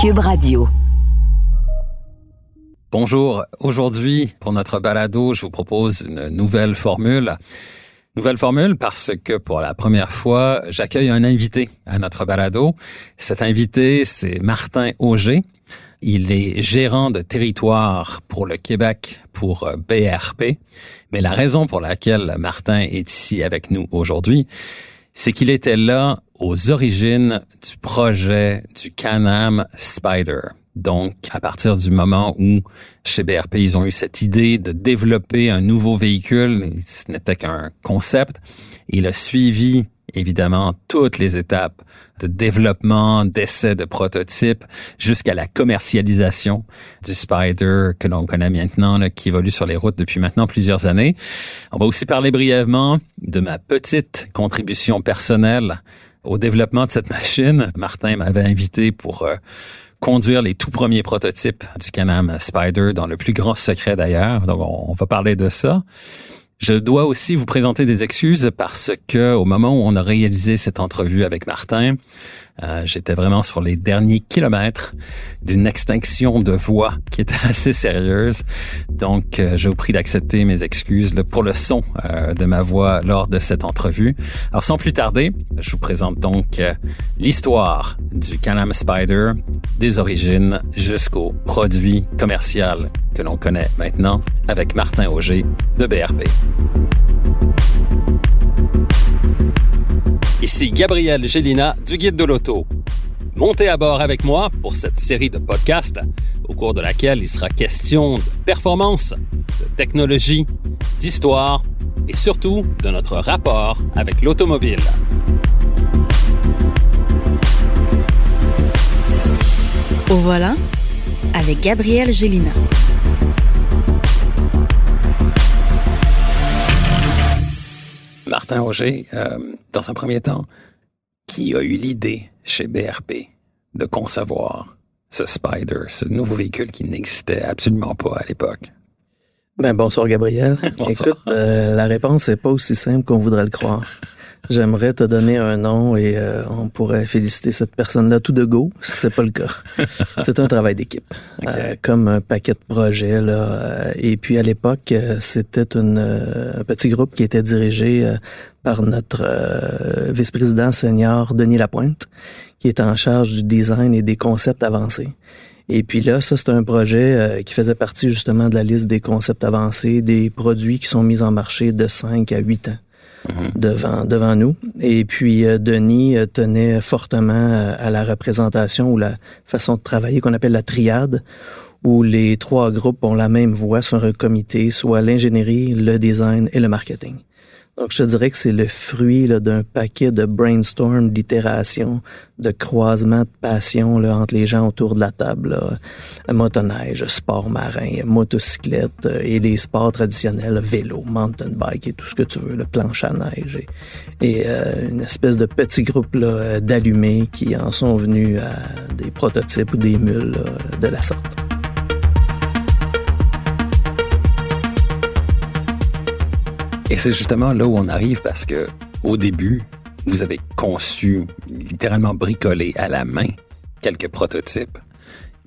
Cube Radio. Bonjour. Aujourd'hui, pour notre balado, je vous propose une nouvelle formule. Nouvelle formule parce que pour la première fois, j'accueille un invité à notre balado. Cet invité, c'est Martin Auger. Il est gérant de territoire pour le Québec pour euh, BRP. Mais la raison pour laquelle Martin est ici avec nous aujourd'hui, c'est qu'il était là aux origines du projet du Canam Spider. Donc, à partir du moment où chez BRP, ils ont eu cette idée de développer un nouveau véhicule, ce n'était qu'un concept, il a suivi évidemment toutes les étapes de développement, d'essai de prototypes, jusqu'à la commercialisation du Spider que l'on connaît maintenant, qui évolue sur les routes depuis maintenant plusieurs années. On va aussi parler brièvement de ma petite contribution personnelle au développement de cette machine. Martin m'avait invité pour euh, conduire les tout premiers prototypes du Canam Spider dans le plus grand secret d'ailleurs. Donc on, va parler de ça. Je dois aussi vous présenter des excuses parce que au moment où on a réalisé cette entrevue avec Martin, euh, j'étais vraiment sur les derniers kilomètres d'une extinction de voix qui était assez sérieuse. Donc, euh, je vous prie d'accepter mes excuses pour le son euh, de ma voix lors de cette entrevue. Alors, sans plus tarder, je vous présente donc l'histoire du Canam Spider, des origines jusqu'au produit commercial que l'on connaît maintenant avec Martin Auger de BRP. Ici Gabriel Gélina du Guide de l'Auto. Montez à bord avec moi pour cette série de podcasts au cours de laquelle il sera question de performance, de technologie, d'histoire et surtout de notre rapport avec l'automobile. Au volant avec Gabriel Gélina. Martin Auger, euh, dans un premier temps, qui a eu l'idée chez BRP de concevoir ce Spider, ce nouveau véhicule qui n'existait absolument pas à l'époque? Ben, bonsoir Gabriel. Bonsoir. Écoute, euh, la réponse n'est pas aussi simple qu'on voudrait le croire. J'aimerais te donner un nom et euh, on pourrait féliciter cette personne-là tout de go. C'est pas le cas. C'est un travail d'équipe, euh, comme un paquet de projets là. euh, et puis à l'époque, euh, c'était une, euh, un petit groupe qui était dirigé par notre euh, vice-président senior Denis Lapointe, qui était en charge du design et des concepts avancés. Et puis là, ça, c'est un projet euh, qui faisait partie justement de la liste des concepts avancés, des produits qui sont mis en marché de 5 à 8 ans devant, devant nous. Et puis, euh, Denis euh, tenait fortement euh, à la représentation ou la façon de travailler qu'on appelle la triade, où les trois groupes ont la même voix sur un comité, soit l'ingénierie, le design et le marketing. Donc, je dirais que c'est le fruit d'un paquet de brainstorm, d'itérations, de croisements de passion là, entre les gens autour de la table. Là. Motoneige, sport marin, motocyclette euh, et les sports traditionnels, vélo, mountain bike et tout ce que tu veux, le planche à neige. Et, et, euh, une espèce de petit groupe d'allumés qui en sont venus à des prototypes ou des mules là, de la sorte. Et c'est justement là où on arrive parce que au début, vous avez conçu, littéralement bricolé à la main quelques prototypes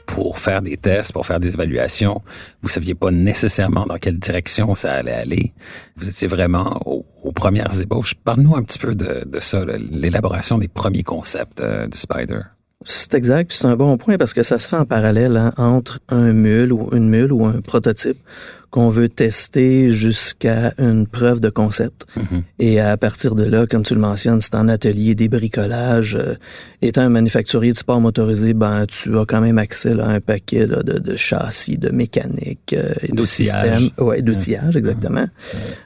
pour faire des tests, pour faire des évaluations. Vous saviez pas nécessairement dans quelle direction ça allait aller. Vous étiez vraiment aux, premières ébauches. Parle-nous un petit peu de, ça, l'élaboration des premiers concepts euh, du Spider. C'est exact, c'est un bon point parce que ça se fait en parallèle hein, entre un mule ou une mule ou un prototype qu'on veut tester jusqu'à une preuve de concept. Mhm. Et à partir de là, comme tu le mentionnes, c'est en atelier des bricolages. Euh, étant un manufacturier de sport motorisé, ben tu as quand même accès là, à un paquet là, de, de châssis, de mécanique, euh, et de D'outillage. systèmes, ouais, d'outillage exactement,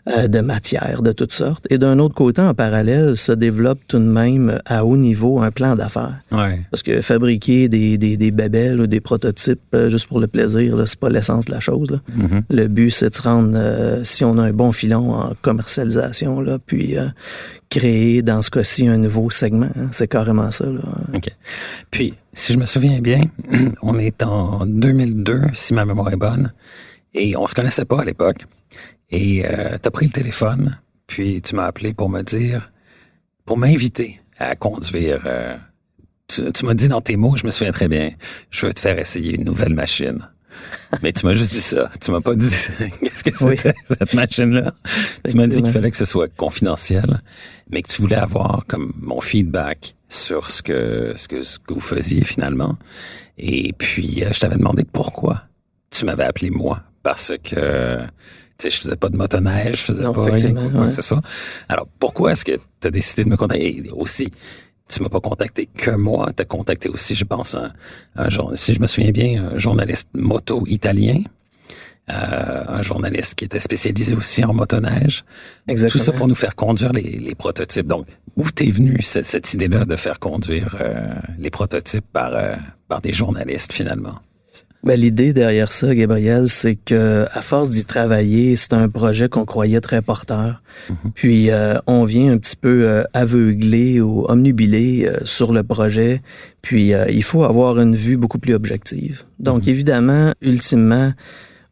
euh, de matières de toutes sortes. Et d'un autre côté, en parallèle, se développe tout de même à haut niveau un plan d'affaires. Ouais. Parce que fabriquer des, des, des bébelles ou des prototypes euh, juste pour le plaisir, c'est pas l'essence de la chose. Là. Mhm. Le c'est de se rendre, euh, si on a un bon filon en commercialisation, là, puis euh, créer, dans ce cas-ci, un nouveau segment. hein. C'est carrément ça. Là. OK. Puis, si je me souviens bien, on est en 2002, si ma mémoire est bonne, et on se connaissait pas à l'époque. Et euh, tu as pris le téléphone, puis tu m'as appelé pour me dire, pour m'inviter à conduire. euh, tu tu m'as dit dans tes mots, je me souviens très bien, je veux te faire essayer une nouvelle machine. Mais tu m'as juste dit ça. Tu m'as pas dit qu'est-ce que Oui. c'était cette machine-là? Tu m'as dit qu'il fallait que ce soit confidentiel, mais que tu voulais avoir comme mon feedback sur ce que ce que ce que vous faisiez finalement. Et puis euh, je t'avais demandé pourquoi tu m'avais appelé moi parce que tu sais je faisais pas de motoneige, je faisais Non, pas rien quoi ouais. que ce soit. Alors pourquoi est-ce que tu as décidé de me contacter? Et aussi tu m'as pas contacté que moi, tu as contacté aussi, je pense, un, un jour- si je me souviens bien, un journaliste moto italien, euh, un journaliste qui était spécialisé aussi en motoneige. Exactement. Tout ça pour nous faire conduire les, les prototypes. Donc, où t'es venu cette, cette idée-là de faire conduire euh, les prototypes par, euh, par des journalistes finalement? Ben, L'idée derrière ça, Gabriel, c'est que à force d'y travailler, c'est un projet qu'on croyait très porteur. Puis euh, on vient un petit peu euh, aveugler ou omnubilé euh, sur le projet. Puis euh, il faut avoir une vue beaucoup plus objective. Donc évidemment, ultimement,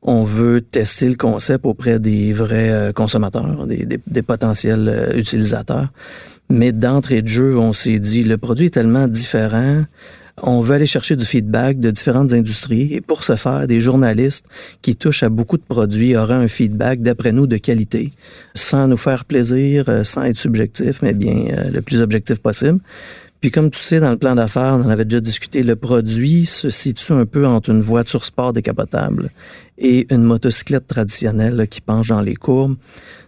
on veut tester le concept auprès des vrais consommateurs, des, des- des potentiels utilisateurs. Mais d'entrée de jeu, on s'est dit, le produit est tellement différent, on veut aller chercher du feedback de différentes industries et pour ce faire, des journalistes qui touchent à beaucoup de produits auraient un feedback, d'après nous, de qualité, sans nous faire plaisir, euh, sans être subjectif, mais bien euh, le plus objectif possible. Puis comme tu sais, dans le plan d'affaires, on en avait déjà discuté, le produit se situe un peu entre une voiture sport décapotable et une motocyclette traditionnelle qui penche dans les courbes.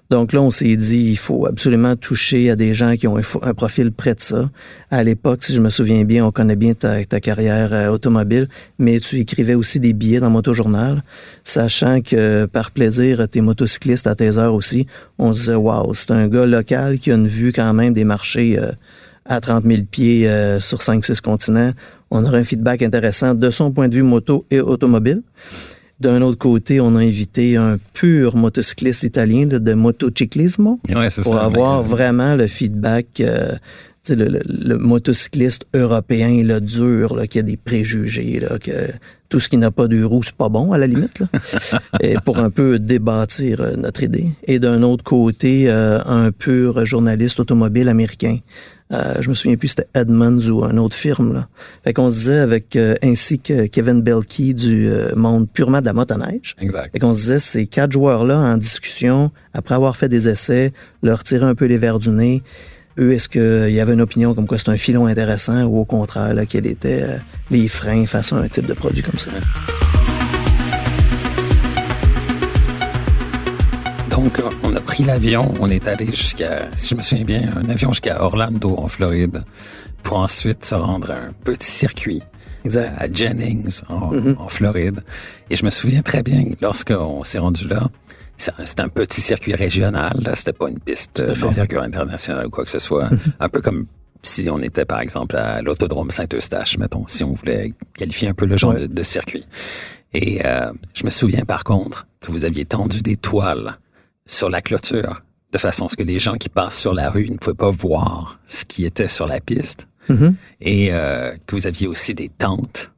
Donc là, on s'est dit, il faut absolument toucher à des gens qui ont un, profil près de ça. À l'époque, si je me souviens bien, on connaît bien ta, carrière euh, automobile, mais tu écrivais aussi des billets dans Motojournal, sachant que par plaisir, t'es motocycliste à tes heures aussi. On se disait, waouh, c'est un gars local qui a une vue quand même des marchés euh, à 30 000 pieds euh, sur 5-6 continents. On aurait un feedback intéressant de son point de vue moto et automobile. D'un autre côté, on a invité un pur motocycliste italien de motociclismo Ouais, c'est pour ça. avoir Mais, vraiment le feedback, euh, le, le- le motocycliste européen, le dur, là, qui a des préjugés, là, que tout ce qui n'a pas de roue, c'est pas bon, à la limite, là, et pour un peu débâtir euh, notre idée. Et d'un autre côté, euh, un pur journaliste automobile américain. Euh, je me souviens plus, c'était Edmunds ou un autre firme. Là. Fait qu'on se disait avec, euh, ainsi que Kevin Belkey du euh, monde purement de la motoneige, Exact. fait qu'on se disait, ces quatre joueurs-là en discussion, après avoir fait des essais, leur tirer un peu les verres du nez, eux, est-ce qu'il y avait une opinion comme quoi c'est un filon intéressant ou au contraire, là, quels étaient euh, les freins face à un type de produit comme ça? Donc, on a pris l'avion, on est allé jusqu'à, si je me souviens bien, un avion jusqu'à Orlando, en Floride, pour ensuite se rendre à un petit circuit Exact. à Jennings, en, en Floride. Et je me souviens très bien, lorsqu'on s'est rendu là, c'est un- c'était un petit circuit régional, là, c'était pas une piste euh, d'envergure internationale ou quoi que ce soit. un peu comme si on était, par exemple, à l'autodrome Saint-Eustache, mettons, si on voulait qualifier un peu le genre Ouais. de, de circuit. Et euh, je me souviens, par contre, que vous aviez tendu des toiles sur la clôture, de façon à ce que les gens qui passent sur la rue ne pouvaient pas voir ce qui était sur la piste. Mhm. Et euh, que vous aviez aussi des tentes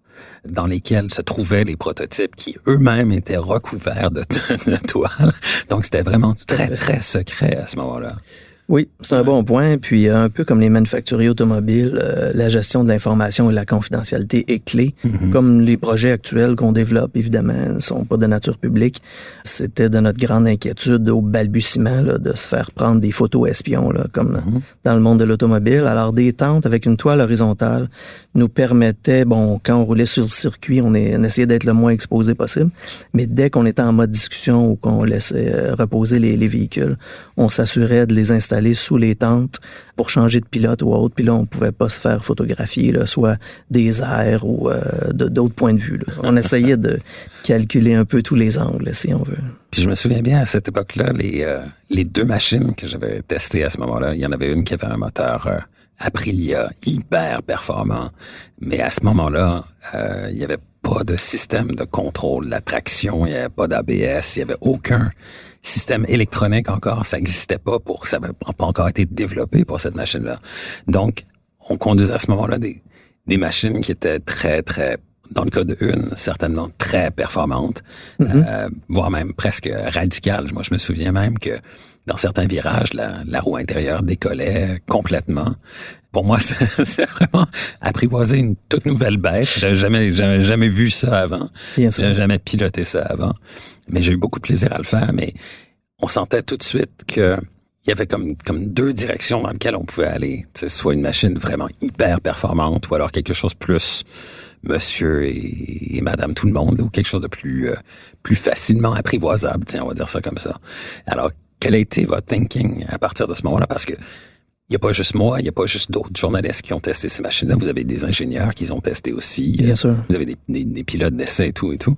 dans lesquelles se trouvaient les prototypes qui eux-mêmes étaient recouverts de, de toiles. Donc c'était vraiment très, très secret à ce moment-là. Oui, c'est un bon point. Puis un peu comme les manufacturiers automobiles, euh, la gestion de l'information et la confidentialité est clé. Mhm. Comme les projets actuels qu'on développe, évidemment, ne sont pas de nature publique. C'était de notre grande inquiétude au balbutiement là, de se faire prendre des photos espions, là, comme Mhm. dans le monde de l'automobile. Alors des tentes avec une toile horizontale nous permettaient, bon, quand on roulait sur le circuit, on, est, on essayait d'être le moins exposé possible. Mais dès qu'on était en mode discussion ou qu'on laissait euh, reposer les, les véhicules, on s'assurait de les installer sous les tentes pour changer de pilote ou autre. Puis là, on pouvait pas se faire photographier, là, soit des airs ou euh, d'autres points de vue. là. On essayait de calculer un peu tous les angles, si on veut. Puis je me souviens bien à cette époque-là, les, euh, les deux machines que j'avais testées à ce moment-là, il y en avait une qui avait un moteur euh, Aprilia hyper performant, mais à ce moment-là, il n'y avait pas de système de contrôle de la traction, il n'y avait pas d'ABS, il n'y avait aucun système électronique encore, ça n'existait pas pour, ça n'avait pas encore été développé pour cette machine-là. Donc, on conduisait à ce moment-là des, des machines qui étaient très, très, dans le cas de une, certainement très performantes, euh, voire même presque radicales. Moi, je me souviens même que dans certains virages, la, la roue intérieure décollait complètement. Pour moi, c'est vraiment apprivoiser une toute nouvelle bête. J'avais jamais, j'avais jamais vu ça avant. J'avais jamais piloté ça avant. Mais j'ai eu beaucoup de plaisir à le faire. Mais on sentait tout de suite que il y avait comme, comme deux directions dans lesquelles on pouvait aller. Tu sais, soit une machine vraiment hyper performante ou alors quelque chose plus monsieur et, et madame tout le monde ou quelque chose de plus, euh, plus facilement apprivoisable. Tiens, on va dire ça comme ça. Alors, quel a été votre thinking à partir de ce moment-là? Parce que il n'y a pas juste moi, il n'y a pas juste d'autres journalistes qui ont testé ces machines-là. Vous avez des ingénieurs qui les ont testés aussi. Bien Euh, sûr. Vous avez des, des- des pilotes d'essai et tout et tout.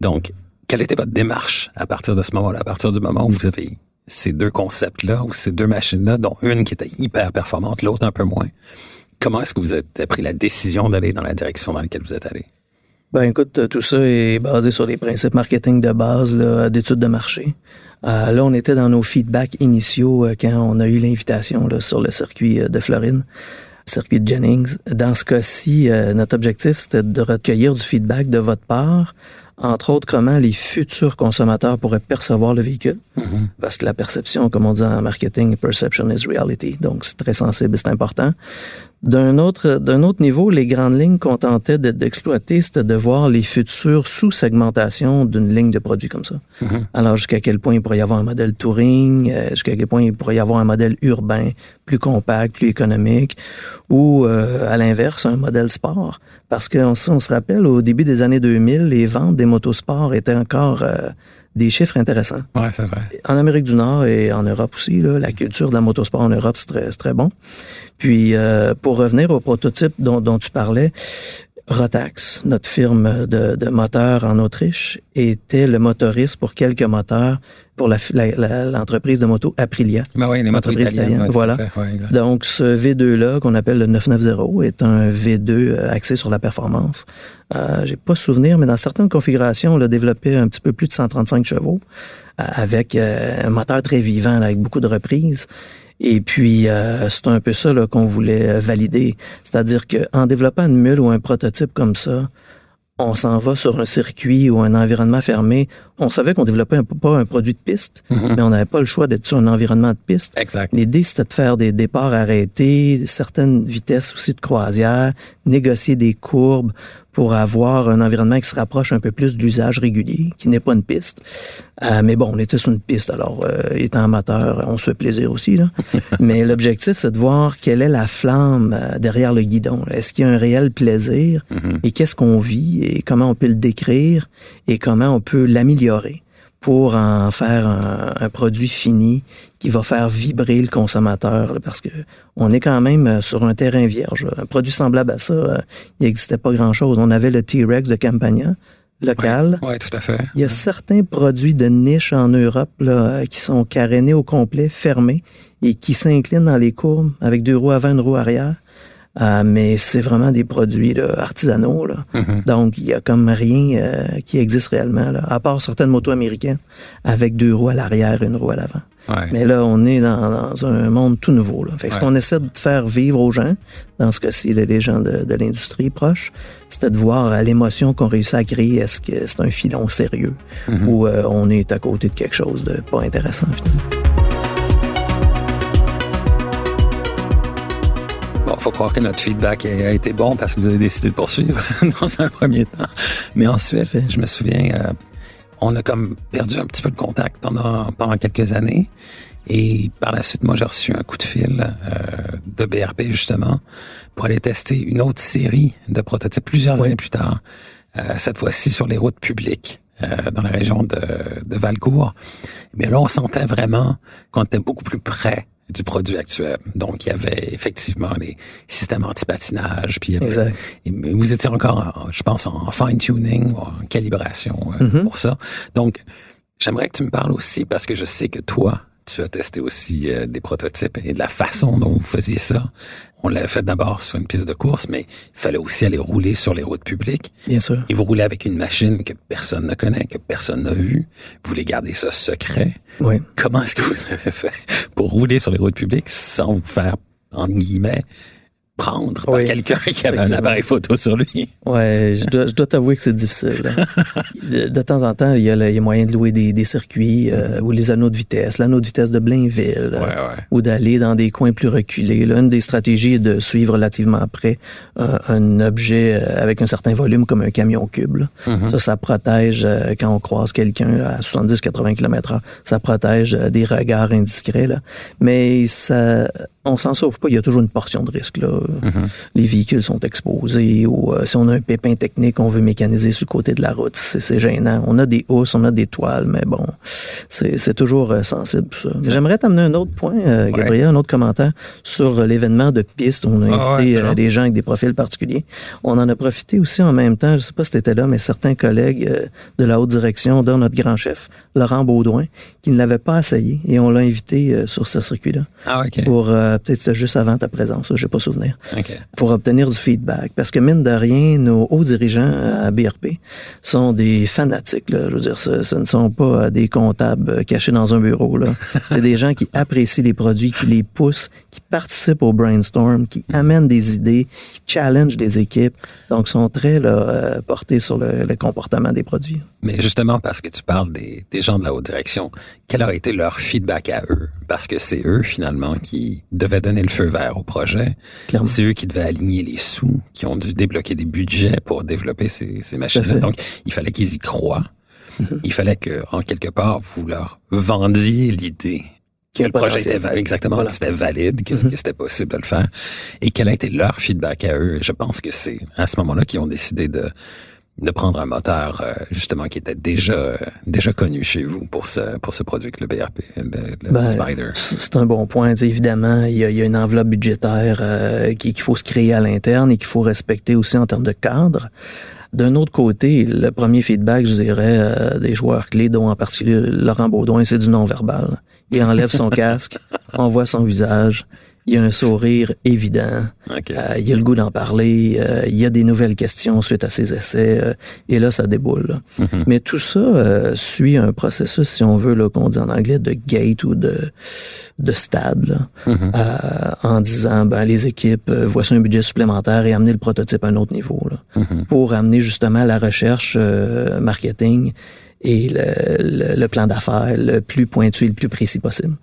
Donc, quelle était votre démarche à partir de ce moment-là, à partir du moment où vous avez ces deux concepts-là ou ces deux machines-là, dont une qui était hyper performante, l'autre un peu moins? Comment est-ce que vous avez pris la décision d'aller dans la direction dans laquelle vous êtes allé? Ben écoute, tout ça est basé sur les principes marketing de base d'études de marché. Euh, là, on était dans nos feedbacks initiaux euh, quand on a eu l'invitation sur le circuit euh, de Floride, circuit de Jennings. Dans ce cas-ci, euh, notre objectif, c'était de recueillir du feedback de votre part, entre autres comment les futurs consommateurs pourraient percevoir le véhicule. Parce que la perception, comme on dit en marketing, perception is reality. Donc, c'est très sensible et c'est important. D'un autre, d'un autre niveau, les grandes lignes qu'on tentait de- d'exploiter, c'était de voir les futures sous-segmentations d'une ligne de produits comme ça. Alors, jusqu'à quel point il pourrait y avoir un modèle touring, euh, jusqu'à quel point il pourrait y avoir un modèle urbain, plus compact, plus économique, ou euh, à l'inverse, un modèle sport. Parce qu'on on se rappelle, au début des années 2000, les ventes des motosports étaient encore euh, des chiffres intéressants. Ouais, c'est vrai. En Amérique du Nord et en Europe aussi, là, la culture de la motosport en Europe, c'est très, c'est très bon. Puis, euh, pour revenir au prototype dont, dont tu parlais, Rotax, notre firme de, de moteurs en Autriche, était le motoriste pour quelques moteurs pour l'entreprise de moto Aprilia. Ben oui, les motos italiennes. ouais, voilà. ouais. Donc, ce V2-là, qu'on appelle le 990, est un V2 euh, axé sur la performance. Euh, J'ai pas souvenir, mais dans certaines configurations, on l'a développé un petit peu plus de 135 chevaux, euh, avec euh, un moteur très vivant, avec beaucoup de reprises. Et puis, euh, c'est un peu ça qu'on voulait valider. C'est-à-dire qu'en développant une mule ou un prototype comme ça, on s'en va sur un circuit ou un environnement fermé. On savait qu'on développait un- pas un produit de piste, mais on n'avait pas le choix d'être sur un environnement de piste. Exact. L'idée, c'était de faire des départs arrêtés, certaines vitesses aussi de croisière, négocier des courbes pour avoir un environnement qui se rapproche un peu plus de l'usage régulier, qui n'est pas une piste. Euh, mais bon, on était sur une piste, alors euh, étant amateur, on se fait plaisir aussi. Là. mais l'objectif, c'est de voir quelle est la flamme euh, derrière le guidon. Est-ce qu'il y a un réel plaisir? Et qu'est-ce qu'on vit? Et comment on peut le décrire? Et comment on peut l'améliorer pour en faire un, un produit fini qui va faire vibrer le consommateur là, parce que on est quand même euh, sur un terrain vierge. Un produit semblable à ça, euh, il n'existait pas grand-chose. On avait le T-Rex de Campania local. Oui, tout à fait. Il y a certains produits de niche en Europe là, euh, qui sont carénés au complet, fermés et qui s'inclinent dans les courbes avec deux roues avant, une roue arrière. Euh, mais c'est vraiment des produits là, artisanaux. Là. Donc, il y a comme rien euh, qui existe réellement, là, à part certaines motos américaines avec deux roues à l'arrière et une roue à l'avant. Mais là, on est dans, un monde tout nouveau. Fait. Ce qu'on essaie de faire vivre aux gens, dans ce cas-ci, les gens de, l'industrie proche, c'était de voir euh, l'émotion qu'on réussit à créer. Est-ce que c'est un filon sérieux mm-hmm. ou euh, on est à côté de quelque chose de pas intéressant finalement? faut croire que notre feedback a été bon parce que vous avez décidé de poursuivre dans un premier temps. Mais ensuite, je me souviens, euh, on a comme perdu un petit peu de contact pendant, pendant quelques années. Et par la suite, moi, j'ai reçu un coup de fil euh, de BRP, justement, pour aller tester une autre série de prototypes plusieurs années plus tard, euh, cette fois-ci sur les routes publiques. Euh, dans la région de, de Valcourt. Mais là, on sentait vraiment qu'on était beaucoup plus près du produit actuel. Donc, il y avait effectivement les systèmes anti-patinage. Puis exact. vous étiez encore, je pense, en fine-tuning, en calibration euh, mm-hmm. pour ça. Donc, j'aimerais que tu me parles aussi, parce que je sais que toi, tu as testé aussi euh, des prototypes et de la façon dont vous faisiez ça. On l'avait fait d'abord sur une piste de course, mais il fallait aussi aller rouler sur les routes publiques. Bien sûr. Et vous roulez avec une machine que personne ne connaît, que personne n'a vue. Vous voulez garder ça secret. Oui. Comment est-ce que vous avez fait pour rouler sur les routes publiques sans vous faire, en guillemets, prendre par quelqu'un qui avait un appareil photo sur lui. Ouais, je dois, je dois t'avouer que c'est difficile. de, temps en temps, il y a, il y a moyen de louer des, des circuits euh, ou les anneaux de vitesse, l'anneau de vitesse de Blainville, ouais, ouais. ou d'aller dans des coins plus reculés. L'une des stratégies est de suivre relativement près euh, un objet euh, avec un certain volume comme un camion cube. Mm-hmm. Ça, ça protège quand on croise quelqu'un à 70-80 km/h. Ça protège des regards indiscrets. Là. Mais ça on s'en sauve pas. Il y a toujours une portion de risque. Là. Mm-hmm. Les véhicules sont exposés ou euh, si on a un pépin technique, on veut mécaniser sur le côté de la route. C'est gênant. On a des housses, on a des toiles, mais bon, c'est toujours euh, sensible. J'aimerais t'amener un autre point, euh, Gabriel, un autre commentaire sur l'événement de piste. On a ah invité des gens avec des profils particuliers. On en a profité aussi en même temps, je sais pas si tu étais là, mais certains collègues de la haute direction, dont notre grand chef, Laurent Baudouin, qui ne l'avait pas essayé et on l'a invité sur ce circuit-là. Ah, OK. Pour peut-être c'est juste avant ta présence, je n'ai pas souvenir, pour obtenir du feedback. Parce que mine de rien, nos hauts dirigeants à BRP sont des fanatiques. Là. Je veux dire, ce, ne sont pas des comptables cachés dans un bureau. c'est des gens qui apprécient les produits, qui les poussent, qui participent au brainstorm, qui amènent des idées, qui challengent des équipes. Donc, sont très là, euh, portés sur le, le comportement des produits. Mais justement, parce que tu parles des, des gens de la haute direction, quel a été leur feedback à eux? Parce que c'est eux, finalement, qui devaient donner le feu vert au projet. C'est eux qui devaient aligner les sous, qui ont dû débloquer des budgets pour développer ces, ces machines-là. Donc, il fallait qu'ils y croient. Il fallait que, en quelque part, vous leur vendiez l'idée que le projet était exactement c'était valide, mm-hmm. que, c'était possible de le faire. Et quel a été leur feedback à eux? Je pense que c'est à ce moment-là qu'ils ont décidé de de prendre un moteur euh, justement qui était déjà déjà connu chez vous pour ce pour ce produit que le BRP, le, ben, Spider. C'est un bon point. évidemment, il y, a, il y, a, une enveloppe budgétaire euh, qu'il faut se créer à l'interne et qu'il faut respecter aussi en termes de cadre. D'un autre côté, le premier feedback, je dirais, euh, des joueurs clés, dont en particulier Laurent Baudouin, c'est du non-verbal. Il enlève son casque, on voit son visage, il y a un sourire évident. Euh, il y a le goût d'en parler. Euh, il y a des nouvelles questions suite à ses essais. Euh, et là, ça déboule. Mhm. Mais tout ça suit un processus, si on veut, qu'on dit en anglais, de gate ou de, de stade. Mhm. en disant, ben, les équipes, voici un budget supplémentaire et amener le prototype à un autre niveau. Mhm. Pour amener justement la recherche marketing et le, le plan d'affaires le plus pointu et le plus précis possible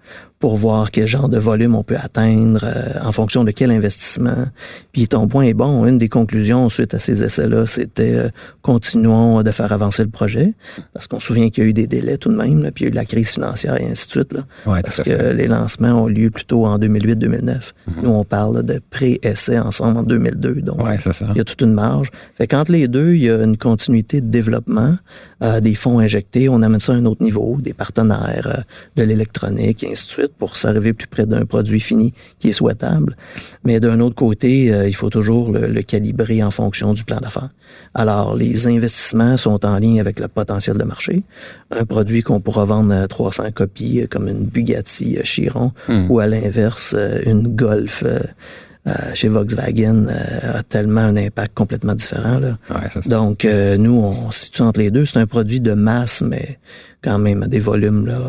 pour voir quel genre de volume on peut atteindre euh, en fonction de quel investissement. Puis ton point est bon. Une des conclusions suite à ces essais-là, c'était euh, continuons de faire avancer le projet parce qu'on se souvient qu'il y a eu des délais tout de même, là, puis il y a eu la crise financière et ainsi de suite. Là, ouais, parce que les lancements ont lieu plutôt en 2008-2009. Mm-hmm. Nous, on parle de pré-essais ensemble en 2002. Donc, ouais, ça. il y a toute une marge. Fait qu'entre les deux, il y a une continuité de développement, euh, des fonds injectés. On amène ça à un autre niveau, des partenaires, de l'électronique et ainsi de suite pour s'arriver plus près d'un produit fini qui est souhaitable. Mais d'un autre côté, euh, il faut toujours le, calibrer en fonction du plan d'affaires. Alors, les investissements sont en ligne avec le potentiel de marché. Un produit qu'on pourra vendre à 300 copies, euh, comme une Bugatti euh, Chiron, hmm. ou à l'inverse, une Golf chez Volkswagen a tellement un impact complètement différent. Là. Donc, nous, on se situe entre les deux. C'est un produit de masse, mais quand même à des volumes là,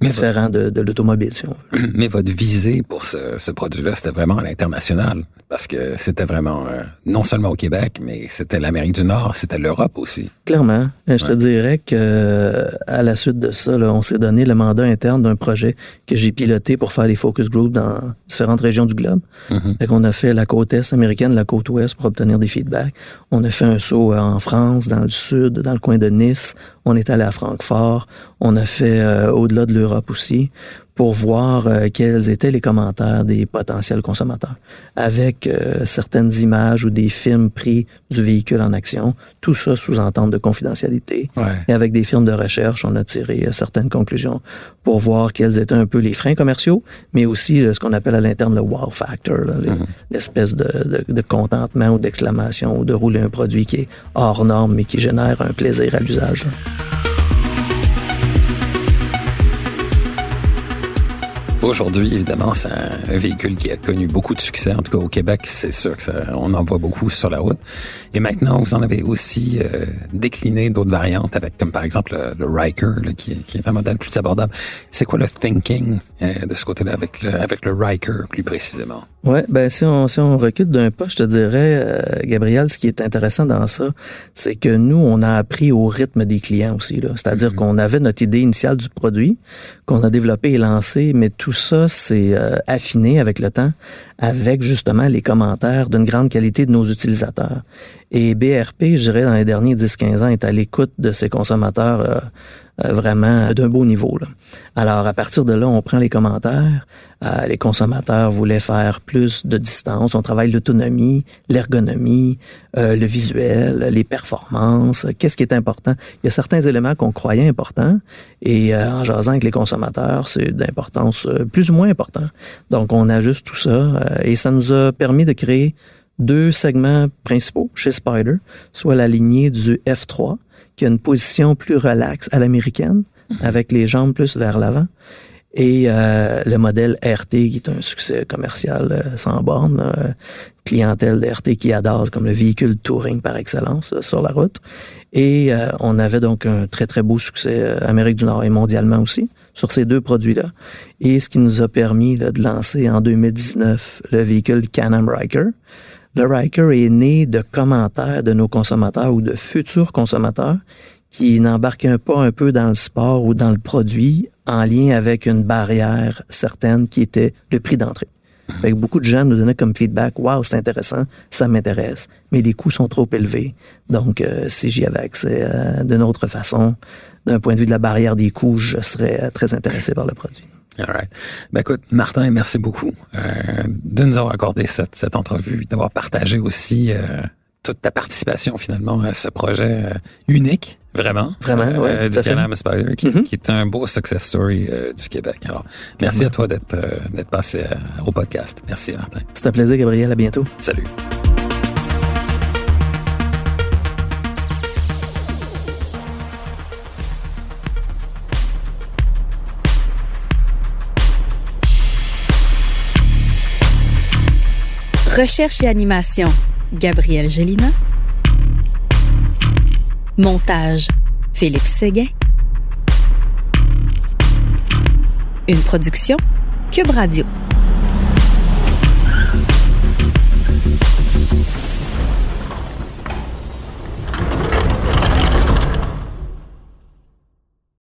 différent de, de l'automobile, si on veut. Mais votre visée pour ce, ce produit-là, c'était vraiment à l'international, parce que c'était vraiment euh, non seulement au Québec, mais c'était l'Amérique du Nord, c'était l'Europe aussi. Clairement, je te dirais que euh, à la suite de ça, là, on s'est donné le mandat interne d'un projet que j'ai piloté pour faire les focus groups dans différentes régions du globe. Mhm. On a fait la côte est américaine, la côte ouest pour obtenir des feedbacks. On a fait un saut en France, dans le sud, dans le coin de Nice. On est allé à Francfort. On a fait euh, au-delà de l'Europe aussi pour voir euh, quels étaient les commentaires des potentiels consommateurs avec euh, certaines images ou des films pris du véhicule en action, tout ça sous entente de confidentialité. Ouais. Et avec des firmes de recherche, on a tiré euh, certaines conclusions pour voir quels étaient un peu les freins commerciaux, mais aussi euh, ce qu'on appelle à l'interne le wow factor, les- l'espèce de, de- de contentement ou d'exclamation ou de rouler un produit qui est hors norme mais qui génère un plaisir à l'usage. Aujourd'hui, évidemment, c'est un, véhicule qui a connu beaucoup de succès. En tout cas, au Québec, c'est sûr que ça, on en voit beaucoup sur la route. Et maintenant, vous en avez aussi euh, décliné d'autres variantes avec, comme par exemple le, le Riker, là, qui, est- qui est un modèle plus abordable. C'est quoi le thinking euh, de ce côté-là avec le, avec le Riker plus précisément? Ouais, ben si on, si on recule d'un pas, je te dirais, euh, Gabriel, ce qui est intéressant dans ça, c'est que nous, on a appris au rythme des clients aussi. là. C'est-à-dire qu'on avait notre idée initiale du produit, qu'on a développé et lancé, mais tout ça s'est euh, affiné avec le temps, avec justement les commentaires d'une grande qualité de nos utilisateurs. Et BRP, je dirais, dans les derniers 10-15 ans, est à l'écoute de ses consommateurs euh, vraiment d'un beau niveau. Là. Alors, à partir de là, on prend les commentaires. Euh, les consommateurs voulaient faire plus de distance. On travaille l'autonomie, l'ergonomie, euh, le visuel, les performances. Qu'est-ce qui est important? Il y a certains éléments qu'on croyait importants et euh, en jasant avec les consommateurs, c'est d'importance euh, plus ou moins important. Donc, on ajuste tout ça euh, et ça nous a permis de créer deux segments principaux chez Spider, soit la lignée du F3, qui a une position plus relaxe à l'américaine, avec les jambes plus vers l'avant, et euh, le modèle RT, qui est un succès commercial euh, sans borne, euh, clientèle de RT qui adore comme le véhicule touring par excellence sur la route. Et on avait donc un très, très beau succès Amérique du Nord et mondialement aussi sur ces deux produits-là. Et ce qui nous a permis là, de lancer en 2019 le véhicule Can-Am Ryker. Le Ryker est né de commentaires de nos consommateurs ou de futurs consommateurs qui n'embarquaient pas un peu dans le sport ou dans le produit en lien avec une barrière certaine qui était le prix d'entrée. Fait que beaucoup de gens nous donnaient comme feedback, waouh, c'est intéressant, ça m'intéresse, mais les coûts sont trop élevés. Donc, euh, si j'y avais accès euh, d'une autre façon, d'un point de vue de la barrière des coûts, je serais euh, très intéressé par le produit. All right. Ben écoute, Martin, merci beaucoup euh, de nous avoir accordé cette, cette entrevue, d'avoir partagé aussi euh, toute ta participation finalement à ce projet euh, unique, vraiment. Vraiment, euh, ouais, du. Can-Am Spider, qui, qui est un beau success story euh, du Québec. Alors, merci à toi d'être euh, d'être passé au podcast. Merci, Martin. C'est un plaisir, Gabriel. À bientôt. Salut. Recherche et animation, Gabriel Gélina. Montage, Philippe Séguin. Une production, Cube Radio.